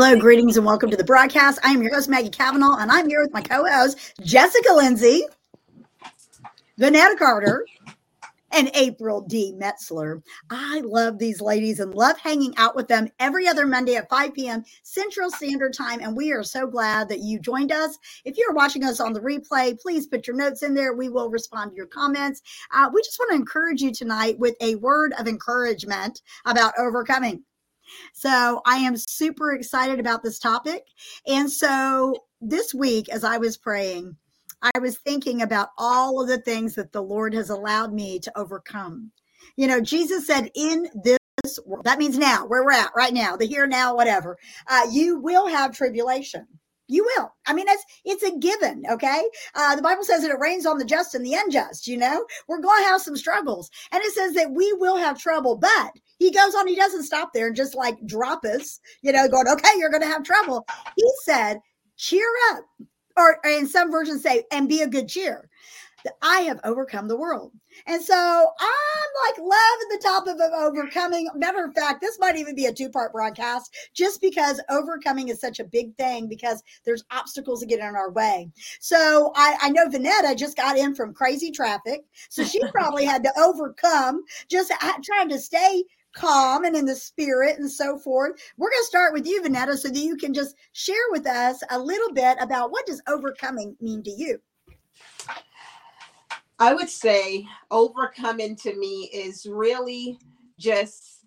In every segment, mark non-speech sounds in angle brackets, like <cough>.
Hello, greetings, and welcome to the broadcast. I am your host, Maggie Cavanaugh, and I'm here with my co host, Jessica Lindsay, Vonetta Carter, and April D. Metzler. I love these ladies and love hanging out with them every other Monday at 5 p.m. Central Standard Time. And we are so glad that you joined us. If you're watching us on the replay, please put your notes in there. We will respond to your comments. Uh, we just want to encourage you tonight with a word of encouragement about overcoming. So I am super excited about this topic. And so this week, as I was praying, I was thinking about all of the things that the Lord has allowed me to overcome. You know, Jesus said, in this world, that means now, where we're at right now, the here, now, whatever, uh, you will have tribulation. You will. I mean, it's it's a given. Okay. Uh, the Bible says that it rains on the just and the unjust. You know, we're going to have some struggles, and it says that we will have trouble. But he goes on. He doesn't stop there and just like drop us. You know, going, okay, you're going to have trouble. He said, cheer up, or in some versions say, and be a good cheer that I have overcome the world. And so I'm like loving the topic of overcoming. Matter of fact, this might even be a two part broadcast just because overcoming is such a big thing because there's obstacles that get in our way. So I, I know Vonetta just got in from crazy traffic. So she <laughs> probably had to overcome just trying to stay calm and in the spirit and so forth. We're going to start with you, Vonetta, so that you can just share with us a little bit about what does overcoming mean to you? I would say overcoming to me is really just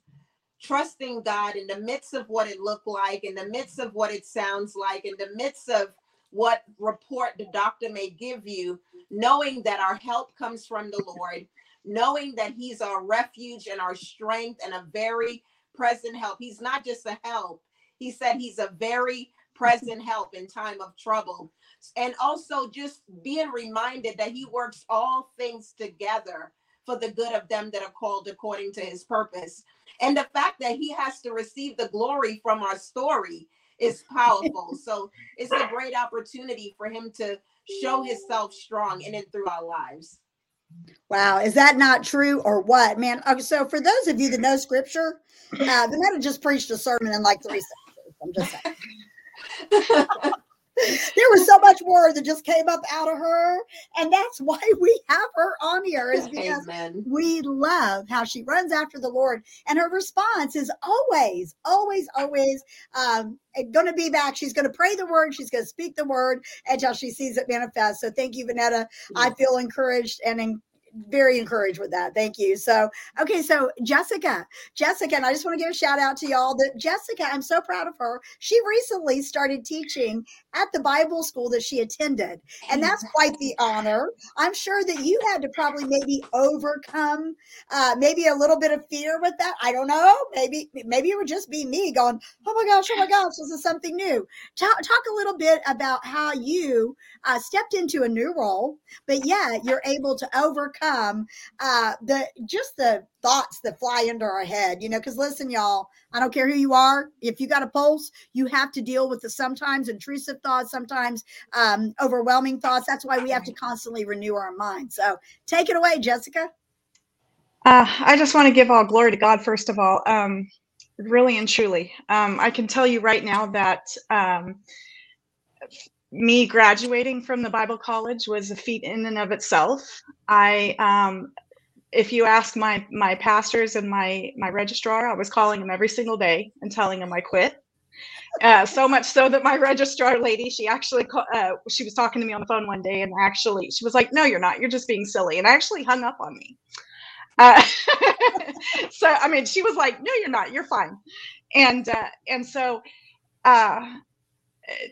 trusting God in the midst of what it looked like, in the midst of what it sounds like, in the midst of what report the doctor may give you, knowing that our help comes from the Lord, knowing that He's our refuge and our strength and a very present help. He's not just a help, He said He's a very mm-hmm. present help in time of trouble and also just being reminded that he works all things together for the good of them that are called according to his purpose. And the fact that he has to receive the glory from our story is powerful. <laughs> so it's a great opportunity for him to show himself strong in and through our lives. Wow, is that not true or what, man? Okay, so for those of you that know scripture, uh, Vonetta just preached a sermon in like three sentences. I'm just saying. <laughs> there was so much word that just came up out of her. And that's <laughs> why we have her on here, is <laughs> because Amen. we love how she runs after the Lord. And her response is always, always, always um, going to be back. She's going to pray the word. She's going to speak the word until she sees it manifest. So thank you, Vonetta. I feel encouraged and very encouraged with that. Thank you. So, okay, so Jessica, Jessica, and I just want to give a shout out to y'all that Jessica, I'm so proud of her. She recently started teaching at the Bible school that she attended, and that's quite the honor. I'm sure that you had to probably maybe overcome uh, maybe a little bit of fear with that. I don't know. Maybe, maybe it would just be me going, "Oh my gosh, oh my gosh, this is something new." Talk, talk a little bit about how you uh, stepped into a new role, but yet you're able to overcome overcome uh, the just the thoughts that fly into our head. You know, because listen, y'all, I don't care who you are. If you got a pulse, you have to deal with the sometimes intrusive thoughts, sometimes um, overwhelming thoughts. That's why we have to constantly renew our mind. So take it away, Jessica. Uh, I just want to give all glory to God, first of all. Um, really and truly. Um, I can tell you right now that um, me graduating from the Bible college was a feat in and of itself. I, um, if you ask my my pastors and my my registrar, I was calling them every single day and telling them I quit. Uh, so much so that my <laughs> registrar lady, she actually uh, she was talking to me on the phone one day, and actually she was like, "No, you're not. You're just being silly," and actually hung up on me. Uh, <laughs> so I mean, she was like, "No, you're not. You're fine," and uh, and so uh,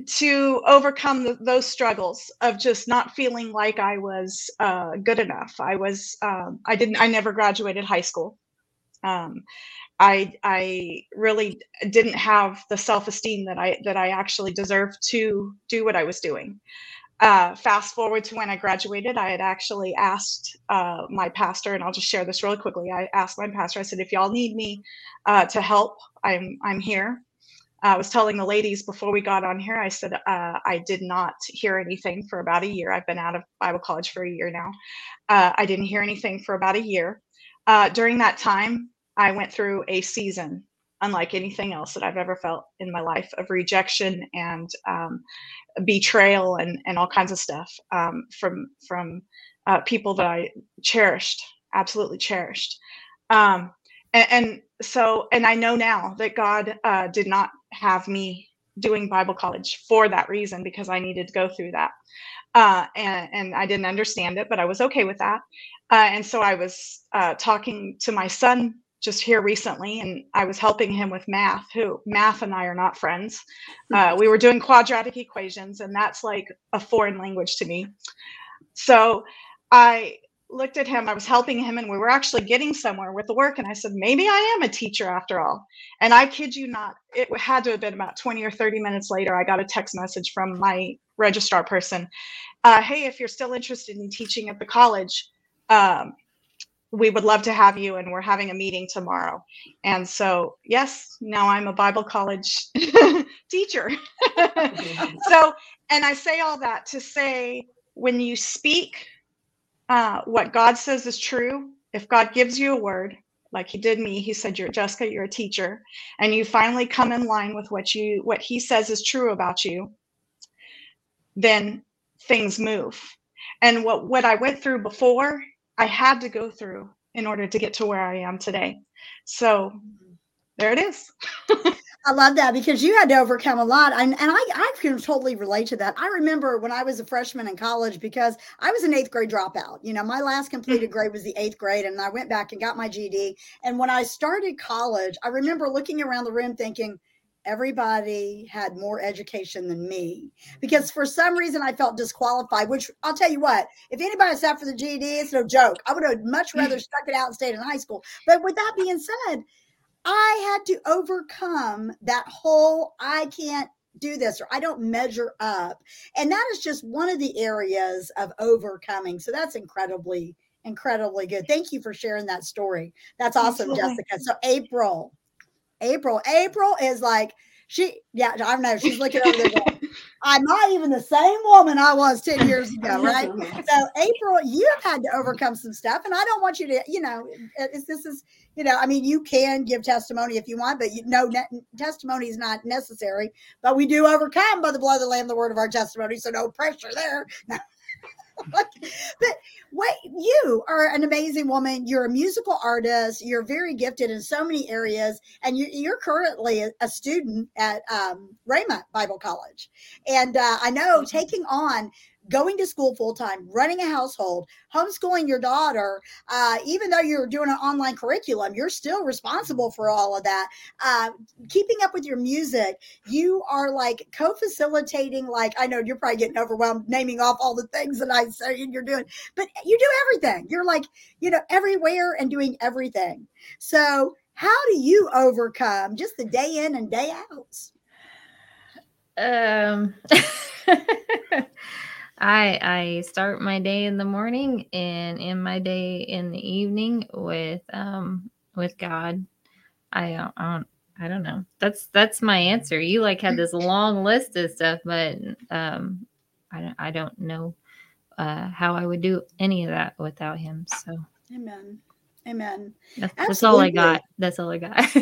to overcome the, those struggles of just not feeling like I was uh, good enough. I was, um, I didn't, I never graduated high school. Um, I, I really didn't have the self-esteem that I, that I actually deserved to do what I was doing. Uh, fast forward to when I graduated, I had actually asked uh, my pastor, and I'll just share this really quickly. I asked my pastor, I said, if y'all need me uh, to help, I'm, I'm here. I was telling the ladies before we got on here, I said uh, I did not hear anything for about a year. I've been out of Bible college for a year now. Uh, I didn't hear anything for about a year. Uh, during that time, I went through a season unlike anything else that I've ever felt in my life of rejection and um, betrayal and, and all kinds of stuff um, from from uh, people that I cherished, absolutely cherished. Um, and, and, so, and I know now that God uh, did not have me doing Bible college for that reason because I needed to go through that. Uh, and, and I didn't understand it, but I was okay with that. Uh, and so I was uh, talking to my son just here recently, and I was helping him with math. Who math and I are not friends. Uh, we were doing quadratic equations, and that's like a foreign language to me. So I looked at him. I was helping him, and we were actually getting somewhere with the work. And I said, maybe I am a teacher after all. And I kid you not, it had to have been about 20 or 30 minutes later. I got a text message from my registrar person. Uh, hey, if you're still interested in teaching at the college. Um, we would love to have you and we're having a meeting tomorrow and so yes now i'm a bible college <laughs> teacher <laughs> so and i say all that to say when you speak uh, what god says is true if god gives you a word like he did me he said you're jessica you're a teacher and you finally come in line with what you what he says is true about you then things move and what what i went through before I had to go through in order to get to where I am today. So there it is. <laughs> I love that because you had to overcome a lot. And, and I, I can totally relate to that. I remember when I was a freshman in college because I was an eighth grade dropout. You know, my last completed mm. grade was the eighth grade, and I went back and got my GED. And when I started college, I remember looking around the room thinking, everybody had more education than me because for some reason I felt disqualified. Which I'll tell you what, if anybody sat for the GED, it's no joke. I would have much mm. rather stuck it out and stayed in high school. But with that being said, I had to overcome that whole I can't do this or I don't measure up. And that is just one of the areas of overcoming. So that's incredibly, incredibly good. Thank you for sharing that story. That's awesome, Jessica. So April, April. April is like she, yeah, I don't know. She's looking over there. Going, I'm not even the same woman I was 10 years <laughs> ago, right? so, April, you have had to overcome some stuff, and I don't want you to, you know, this is, you know, I mean, you can give testimony if you want, but you know, ne- testimony is not necessary. But we do overcome by the blood of the Lamb, the word of our testimony. So, no pressure there. <laughs> <laughs> but what you are an amazing woman. You're a musical artist. You're very gifted in so many areas, and you, are currently a, student at um, Rhema Bible College. And uh, I know mm-hmm. taking on going to school full time, running a household, homeschooling your daughter, uh, even though you're doing an online curriculum, you're still responsible for all of that. Uh, keeping up with your music, you are like co facilitating, like, I know you're probably getting overwhelmed naming off all the things that I say you're doing, but you do everything. You're like, you know, everywhere and doing everything. So, how do you overcome just the day in and day out? Um, <laughs> I I start my day in the morning and end my day in the evening with um with God. I don't, I don't I don't know. That's that's my answer. You like had this long list of stuff, but um I don't I don't know uh how I would do any of that without him. So Amen. Amen. That's, that's all I got. That's all I got. <laughs>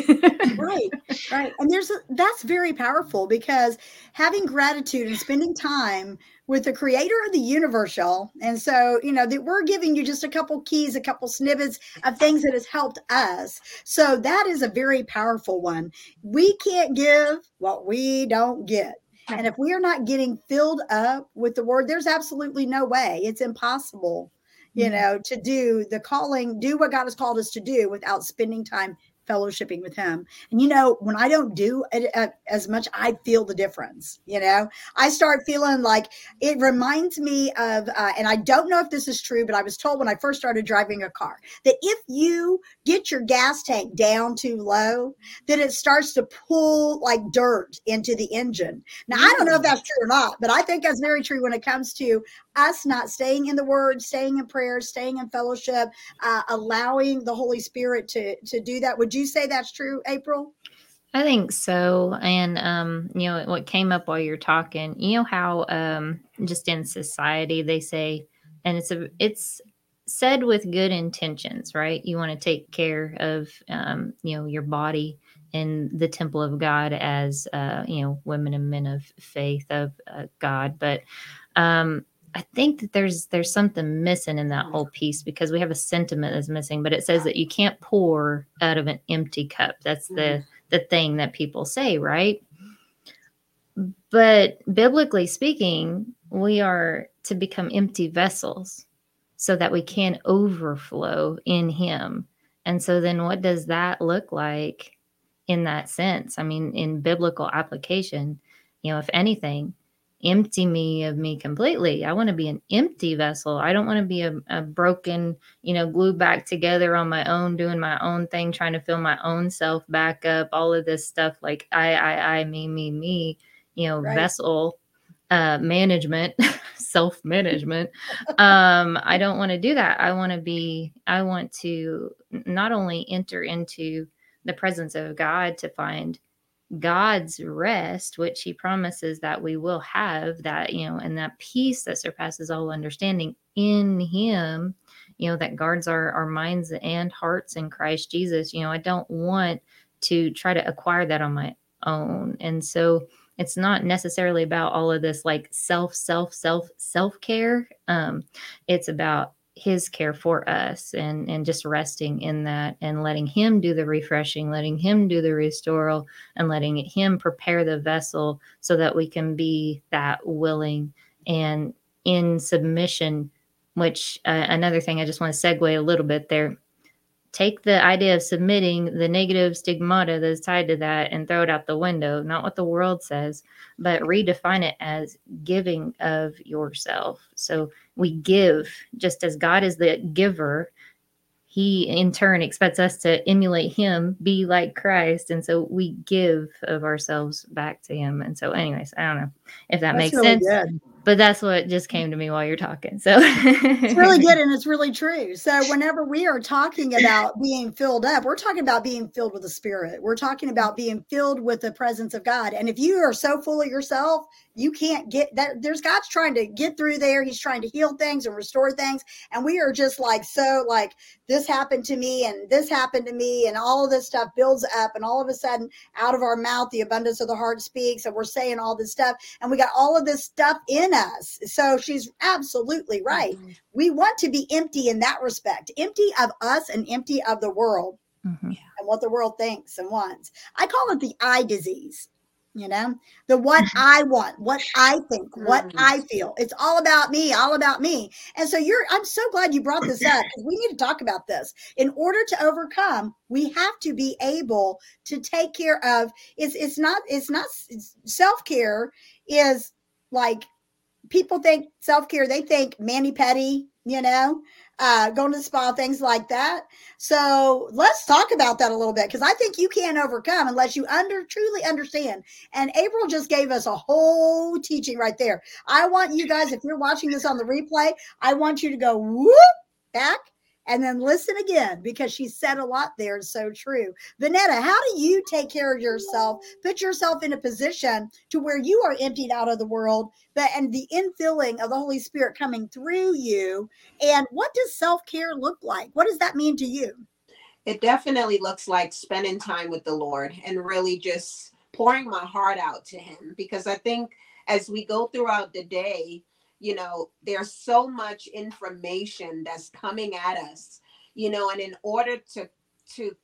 right, right. And there's a, that's very powerful because having gratitude and spending time with the creator of the universe, y'all. And so, you know, that we're giving you just a couple keys, a couple snippets of things that has helped us. So that is a very powerful one. We can't give what we don't get. And if we are not getting filled up with the word, there's absolutely no way. It's impossible, you mm-hmm. know, to do the calling, do what God has called us to do without spending time fellowshipping with him. And you know, when I don't do it uh, as much, I feel the difference. You know, I start feeling like it reminds me of, uh, and I don't know if this is true, but I was told when I first started driving a car that if you get your gas tank down too low, that it starts to pull like dirt into the engine. Now, I don't know if that's true or not, but I think that's very true when it comes to us not staying in the word, staying in prayer, staying in fellowship, uh, allowing the Holy Spirit to to do that. Would you say that's true, April? I think so. And um, you know, what came up while you're talking, you know how um just in society they say and it's a it's said with good intentions, right? You want to take care of um, you know, your body in the temple of God as uh, you know women and men of faith of uh, God. But um, I think that there's there's something missing in that mm. whole piece because we have a sentiment that's missing. But it says that you can't pour out of an empty cup. That's the mm. the thing that people say, right? But biblically speaking, we are to become empty vessels so that we can overflow in Him. And so then what does that look like in that sense? I mean, in biblical application, you know, if anything, empty me of me completely. I want to be an empty vessel. I don't want to be a, a, broken, you know, glued back together on my own, doing my own thing, trying to fill my own self back up, all of this stuff like I, I, I, me, me, me, you know, right. vessel uh, management, <laughs> self management. <laughs> um, I don't want to do that. I want to be, I want to not only enter into the presence of God to find God's rest, which he promises that we will have that, you know, and that peace that surpasses all understanding in him, you know, that guards our, our minds and hearts in Christ Jesus. You know, I don't want to try to acquire that on my own. And so it's not necessarily about all of this like self, self, self, self care. Um, it's about his care for us and and just resting in that and letting him do the refreshing letting him do the restoral and letting him prepare the vessel so that we can be that willing and in submission which uh, another thing i just want to segue a little bit there take the idea of submitting the negative stigmata that's tied to that and throw it out the window not what the world says but redefine it as giving of yourself. So we give just as god is the giver he in turn expects us to emulate him be like christ. And so we give of ourselves back to him. And so anyways i don't know if that That's makes really sense. good but that's what just came to me while you're talking. So it's really good <laughs> and it's really true. So whenever we are talking about being filled up, we're talking about being filled with the spirit. We're talking about being filled with the presence of God. And if you are so full of yourself, you can't get that there's God's trying to get through there. He's trying to heal things and restore things. And we are just like so like this happened to me and this happened to me and all of this stuff builds up and all of a sudden out of our mouth the abundance of the heart speaks and we're saying all this stuff and we got all of this stuff in us. So she's absolutely right. Mm-hmm. We want to be empty in that respect, empty of us and empty of the world mm-hmm. and what the world thinks and wants. I call it the eye disease. You know, the what mm-hmm. I want, what I think, what mm-hmm. I feel. It's all about me, all about me. And so you're, I'm so glad you brought this up we need to talk about this. In order to overcome, we have to be able to take care of it's it's not it's not self-care is like people think self care, they think mani pedi, you know, uh, going to the spa, things like that. So let's talk about that a little bit because I think you can't overcome unless you under truly understand. And April just gave us a whole teaching right there. I want you guys, if you're watching this on the replay, I want you to go whoop back and then listen again because she said a lot there. So true. Vonetta, how do you take care of yourself? Put yourself in a position to where you are emptied out of the world, but and the infilling of the Holy Spirit coming through you. And what does self care look like? What does that mean to you? It definitely looks like spending time with the Lord and really just pouring my heart out to Him because I think as we go throughout the day, you know there's so much information that's coming at us you know and in order to to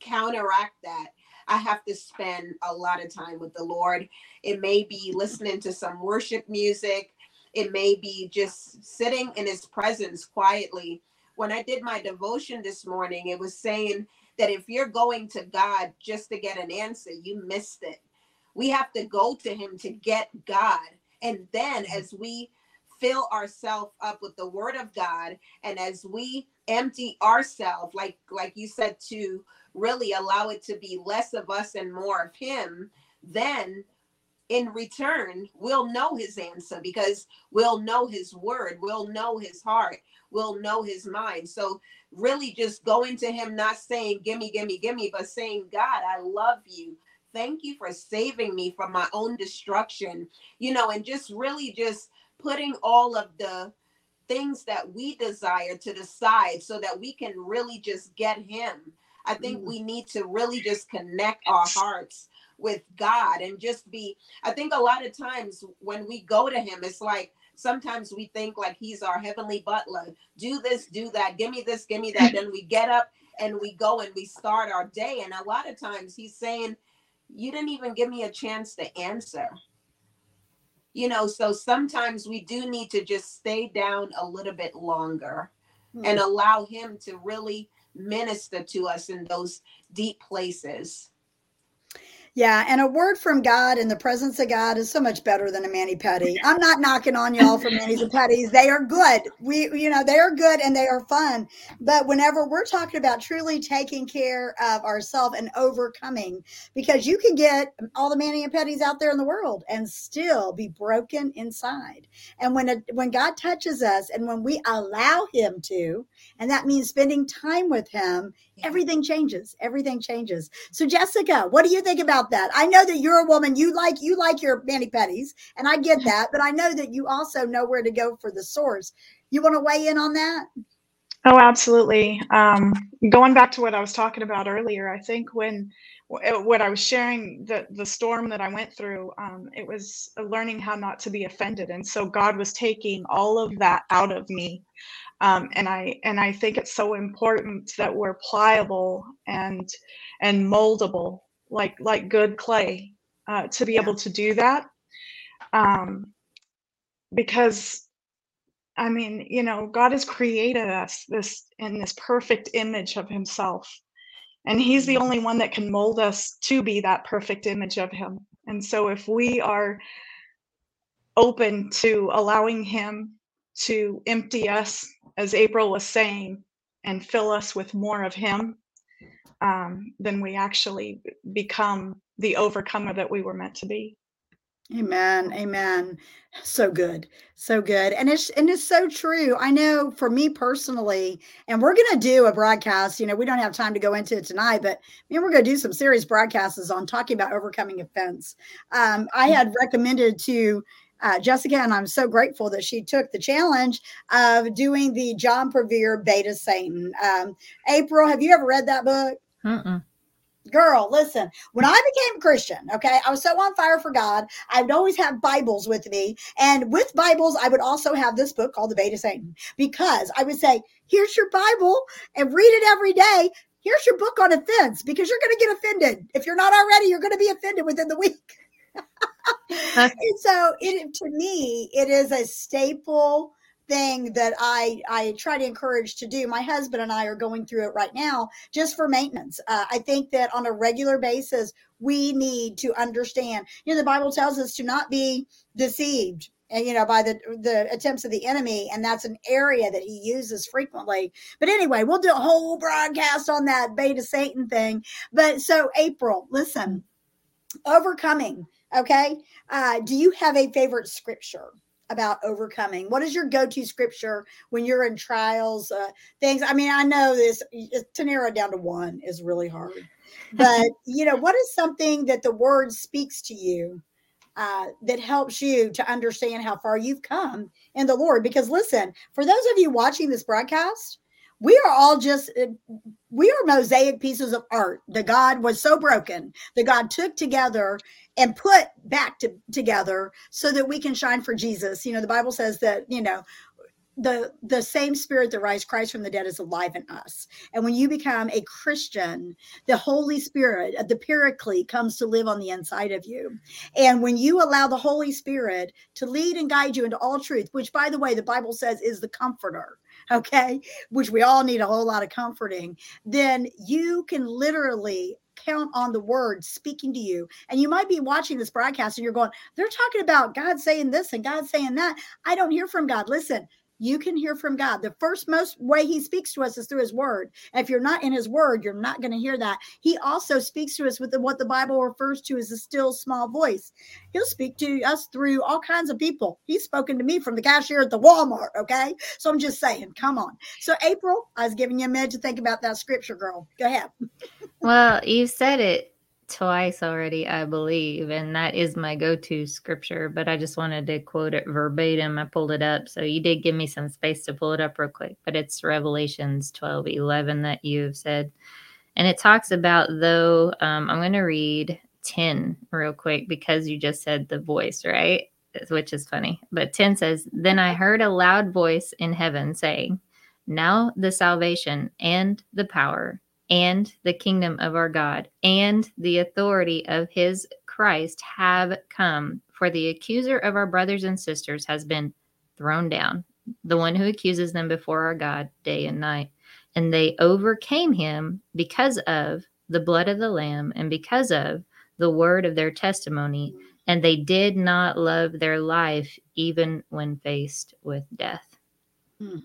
counteract that i have to spend a lot of time with the lord. It may be listening to some worship music. It may be just sitting in his presence quietly. When i did my devotion this morning it was saying that if you're going to god just to get an answer you missed it. We have to go to him to get god. And then mm-hmm. as we fill ourselves up with the word of God and as we empty ourselves like like you said to really allow it to be less of us and more of him then in return we'll know his answer because we'll know his word we'll know his heart we'll know his mind. So really just going to him not saying gimme gimme gimme but saying god i love you. Thank you for saving me from my own destruction. You know and just really just putting all of the things that we desire to the side so that we can really just get him I think Mm. we need to really just connect our hearts with God and just be. I think a lot of times when we go to Him, it's like sometimes we think like He's our heavenly butler. Do this, do that, give me this, give me that. then we get up and we go and we start our day. And a lot of times He's saying, You didn't even give me a chance to answer. You know, so sometimes we do need to just stay down a little bit longer hmm. and allow him to really minister to us in those deep places. Yeah, and a word from God in the presence of God is so much better than a mani pedi. I'm not knocking on y'all for manis and petties. They are good. We, you know, they are good and they are fun. But whenever we're talking about truly taking care of ourselves and overcoming, because you can get all the mani and petties out there in the world and still be broken inside. And when a, when God touches us and when we allow Him to, and that means spending time with Him, everything changes. Everything changes. So, Jessica, what do you think about that? I know that you're a woman. You like you like your mani pedis, and I get that. But I know that you also know where to go for the source. You want to weigh in on that? Oh, absolutely. Um, going back to what I was talking about earlier, I think when w- what I was sharing the the storm that I went through, um, it was learning how not to be offended, and so God was taking all of that out of me. Um, and I and I think it's so important that we're pliable and and moldable, like like good clay, uh, to be able to do that. Um, because I mean, you know, God has created us this in this perfect image of Himself, and He's the only one that can mold us to be that perfect image of Him. And so, if we are open to allowing Him to empty us, as April was saying, and fill us with more of Him, um, then we actually become the overcomer that we were meant to be. Amen. Amen. So good. So good. And it's and it's so true. I know for me personally, and we're gonna do a broadcast, you know, we don't have time to go into it tonight, but man, we're gonna do some serious broadcasts on talking about overcoming offense. Um, I had recommended to uh, Jessica, and I'm so grateful that she took the challenge of doing the John Bevere Beta Satan. Um, April, have you ever read that book? Mm-mm. Girl, listen, when I became a Christian, okay, I was so on fire for God. I would always have Bibles with me. And with Bibles, I would also have this book called The Bait of Satan because I would say, here's your Bible and read it every day. Here's your book on offense because you're going to get offended. If you're not already, you're going to be offended within the week. <laughs> so it to me, it is a staple thing that I I try to encourage to do. My husband and I are going through it right now just for maintenance. Uh, I think that on a regular basis we need to understand. You know, the Bible tells us to not be deceived. And you know, by the the attempts of the enemy, and that's an area that he uses frequently. But anyway, we'll do a whole broadcast on that bait of Satan thing. But so, April, listen, overcoming. Okay, uh, do you have a favorite scripture? about overcoming? What is your go-to scripture when you're in trials uh, things? I mean i know this to narrow it down to one is really hard. But <laughs> you know what is something that the word speaks to you uh, that helps you to understand how far you've come in the lord? Because listen for those of you watching this broadcast we are all just uh, we are mosaic pieces of art. The god was so broken that god took together and put back to, together so that we can shine for jesus. You know the bible says that you know the the same spirit that raised christ from the dead is alive in us and when you become a christian the holy spirit the paraclete comes to live on the inside of you and when you allow the holy spirit to lead and guide you into all truth which by the way the bible says is the comforter okay which we all need a whole lot of comforting then you can literally count on the word speaking to you. And you might be watching this broadcast and you're going, they're talking about God saying this and God saying that. I don't hear from God. Listen, you can hear from God. The first most way he speaks to us is through his word. If you're not in his word, you're not going to hear that. He also speaks to us with what the Bible refers to as a still small voice. He'll speak to us through all kinds of people. He's spoken to me from the cashier at the Walmart. Okay. So I'm just saying, come on. So, April, I was giving you a minute to think about that scripture, girl. Go ahead. <laughs> Well, you said it twice already, I believe, and that is my go to scripture, but I just wanted to quote it verbatim. I pulled it up. So you did give me some space to pull it up real quick, but it's Revelations 12 11 that you've said. And it talks about, though, um, I'm going to read 10 real quick because you just said the voice, right? Which is funny. But 10 says, Then I heard a loud voice in heaven saying, Now the salvation and the power and the kingdom of our God and the authority of his Christ have come. For the accuser of our brothers and sisters has been thrown down, the one who accuses them before our God day and night. And they overcame him because of the blood of the Lamb and because of the word of their testimony. And they did not love their life even when faced with death. Hmm.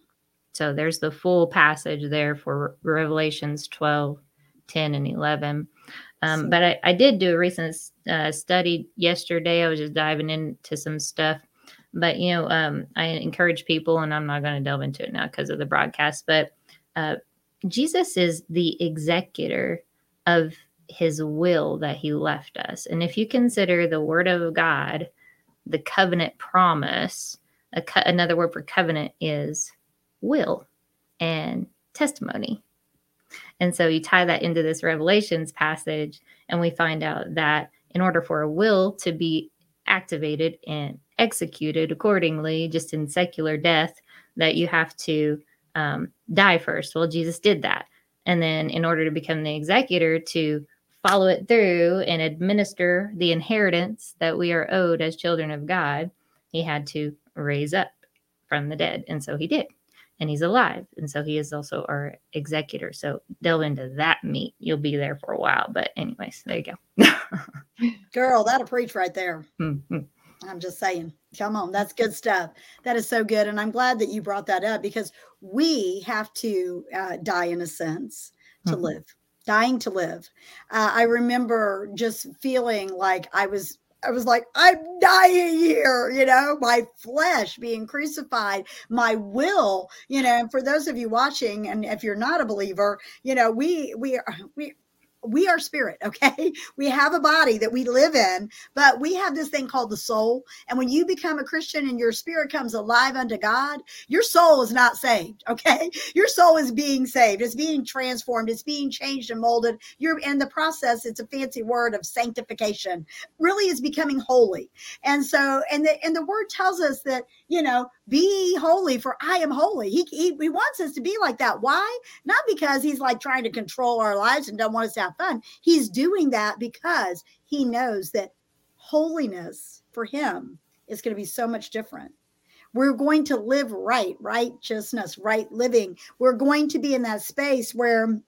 So there's the full passage there for Revelations 12, 10, and 11. Um, but I, I did do a recent uh, study yesterday. I was just diving into some stuff. But, you know, um, I encourage people, and I'm not going to delve into it now because of the broadcast, but uh, Jesus is the executor of his will that he left us. And if you consider the word of God, the covenant promise, a co- another word for covenant is will and testimony. And so you tie that into this Revelations passage, and we find out that in order for a will to be activated and executed accordingly, just in secular death, that you have to um, die first. Well, Jesus did that. And then, in order to become the executor, to follow it through and administer the inheritance that we are owed as children of God, he had to raise up from the dead. And so he did. And he's alive. And so he is also our executor. So delve into that meat. You'll be there for a while. But, anyways, there you go. <laughs> Girl, that'll preach right there. Mhm. I'm just saying. Come on, that's good stuff. That is so good, and I'm glad that you brought that up because we have to uh, die in a sense to Mhm. live, dying to live. Uh, I remember just feeling like I was. I was like, I'm dying here, you know, my flesh being crucified, my will, you know. And for those of you watching, and if you're not a believer, you know, we we we we are spirit, <laughs> okay? We have a body that we live in, but we have this thing called the soul. And when you become a Christian and your spirit comes alive unto God, your soul is not saved, <laughs> okay? Your soul is being saved. It's being transformed. It's being changed and molded. You're in the process. It's a fancy word of sanctification. Really is becoming holy. And so, and the and the word tells us that, you know, be holy for I am holy. He, he he wants us to be like that. Why? Not because he's like trying to control our lives and don't want us to have fun. He's doing that because he knows that holiness for him is going to be so much different. We're going to live right, righteousness, right living. We're going to be in that space where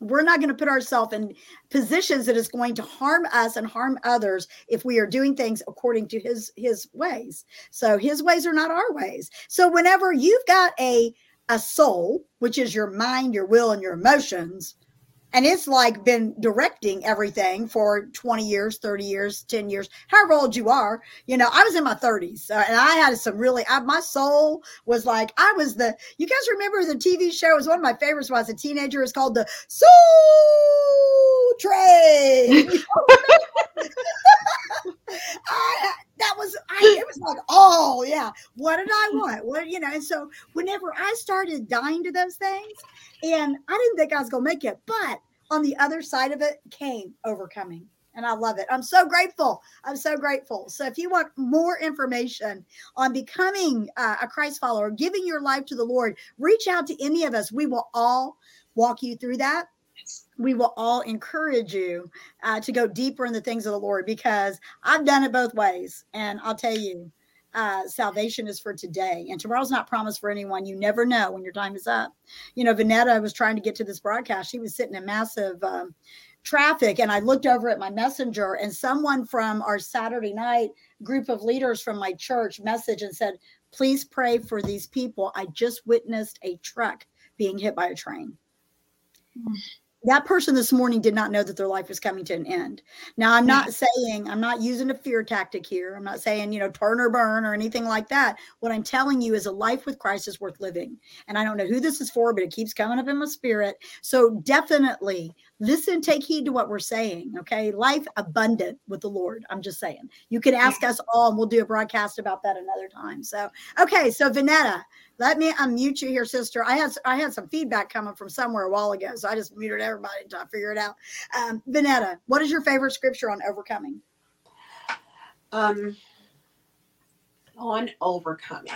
we're not going to put ourselves in positions that is going to harm us and harm others if we are doing things according to his his ways. So his ways are not our ways. So whenever you've got a a soul which is your mind your will and your emotions and it's like been directing everything for 20 years 30 years 10 years however old you are. You know i was in my 30s uh, and i had some really I, my soul was like i was the you guys remember the tv show? It was one of my favorites when i was a teenager. It's called the soul train. <laughs> <laughs> I, that was I, it was like oh yeah what did i want what you know and so whenever i started dying to those things and I didn't think I was to make it, but on the other side of it came overcoming. And I love it. I'm so grateful. I'm so grateful. So, if you want more information on becoming uh, a Christ follower, giving your life to the Lord, reach out to any of us. We will all walk you through that. We will all encourage you uh, to go deeper in the things of the Lord because I've done it both ways. And I'll tell you, uh, salvation is for today, and tomorrow's not promised for anyone. You never know when your time is up. You know, Vonetta was trying to get to this broadcast. She was sitting in massive um, traffic, and I looked over at my messenger, and someone from our Saturday night group of leaders from my church messaged and said, "Please pray for these people. I just witnessed a truck being hit by a train." That person this morning did not know that their life was coming to an end. Now, I'm not saying, I'm not using a fear tactic here. I'm not saying, you know, turn or burn or anything like that. What I'm telling you is a life with Christ is worth living. And I don't know who this is for, but it keeps coming up in my spirit. So definitely listen, take heed to what we're saying. Okay. Life abundant with the Lord. I'm just saying. You can ask us all, and we'll do a broadcast about that another time. So, okay. So, Vonetta, let me unmute you here, sister. I had I had some feedback coming from somewhere a while ago, so I just muted everybody until I figure it out. Um, Vonetta, what is your favorite scripture on overcoming? Um, on overcoming.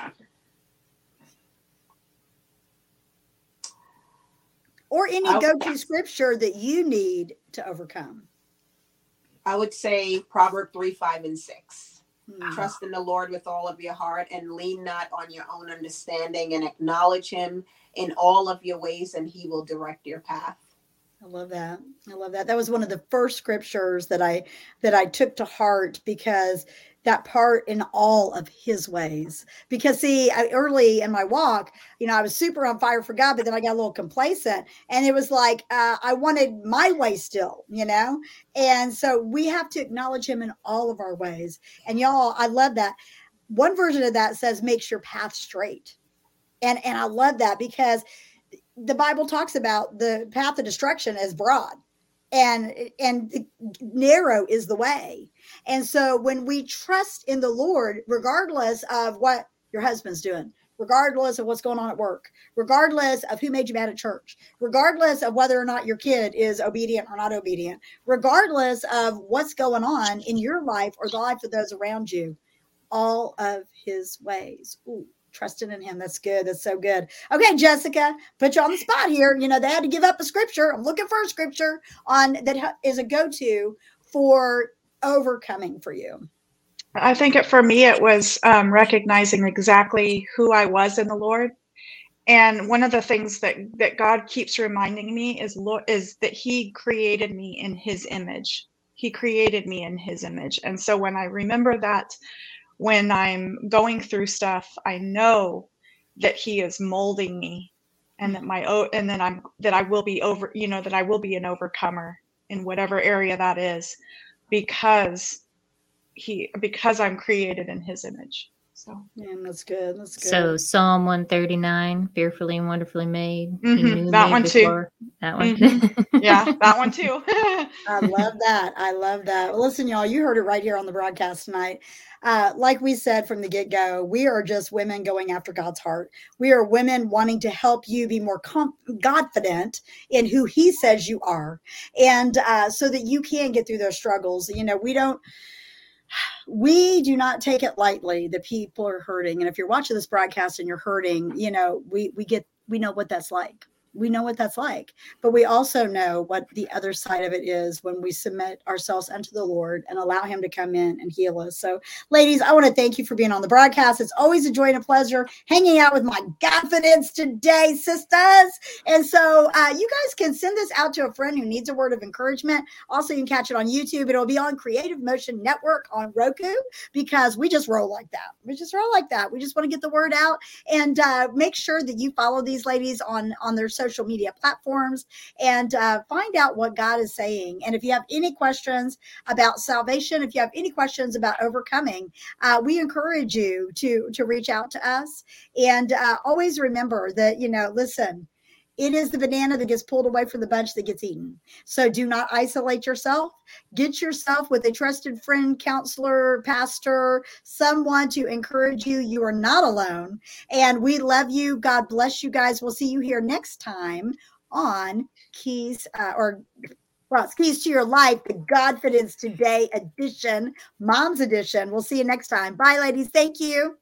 Or any go-to scripture that you need to overcome. I would say Proverb 3, 5, and 6. Hmm. Trust in the Lord with all of your heart and lean not on your own understanding and acknowledge him in all of your ways and he will direct your path. I love that. I love that. That was one of the first scriptures that I that I took to heart because that part in all of his ways. Because see, I, early in my walk, you know, I was super on fire for God, but then I got a little complacent, and it was like uh, I wanted my way still, you know. And so we have to acknowledge Him in all of our ways. And y'all, I love that. One version of that says, "Makes your path straight," and and I love that because the Bible talks about the path of destruction as broad and and narrow is the way. And so when we trust in the Lord, regardless of what your husband's doing, regardless of what's going on at work, regardless of who made you mad at church, regardless of whether or not your kid is obedient or not obedient, regardless of what's going on in your life or the life of those around you, all of his ways. Ooh, trusting in him. That's good. That's so good. Okay, Jessica, put you on the spot here. You know, they had to give up a scripture. I'm looking for a scripture on that is a go-to for overcoming for you. I think it, for me, it was um, recognizing exactly who I was in the Lord. And one of the things that, that God keeps reminding me is, is that He created me in His image. He created me in His image. And so when I remember that, when I'm going through stuff, I know that He is molding me, and that my oh, and then I'm that I will be over, you know, that I will be an overcomer in whatever area that is, because he because I'm created in his image. So Yeah, that's good. That's good. So Psalm 139, fearfully and wonderfully made. He Mhm, knew that one too. before- That one. yeah, that one too. <laughs> I love that. I love that. Well, listen, y'all, you heard it right here on the broadcast tonight. Uh, like we said from the get go, we are just women going after God's heart. We are women wanting to help you be more com- confident in who He says you are, and uh, so that you can get through those struggles. You know, we don't. We do not take it lightly that people are hurting, and if you're watching this broadcast and you're hurting, you know, we we get we know what that's like we know what that's like but we also know what the other side of it is when we submit ourselves unto the lord and allow him to come in and heal us. So ladies i want to thank you for being on the broadcast. It's always a joy and a pleasure hanging out with my Godfidence today sisters. And so uh, you guys can send this out to a friend who needs a word of encouragement. Also you can catch it on youtube. It'll be on creative motion network on roku because we just roll like that. We just roll like that. We just want to get the word out. And uh, make sure that you follow these ladies on on their social media platforms and uh, find out what god is saying. And if you have any questions about salvation if you have any questions about overcoming uh, we encourage you to to reach out to us. And uh, always remember that you know listen it is the banana that gets pulled away from the bunch that gets eaten. So do not isolate yourself. Get yourself with a trusted friend, counselor, pastor, someone to encourage you. You are not alone. And we love you. God bless you guys. We'll see you here next time on Keys uh, or well, it's Keys to Your Life, the Godfidence Today edition, Mom's edition. We'll see you next time. Bye, ladies. Thank you.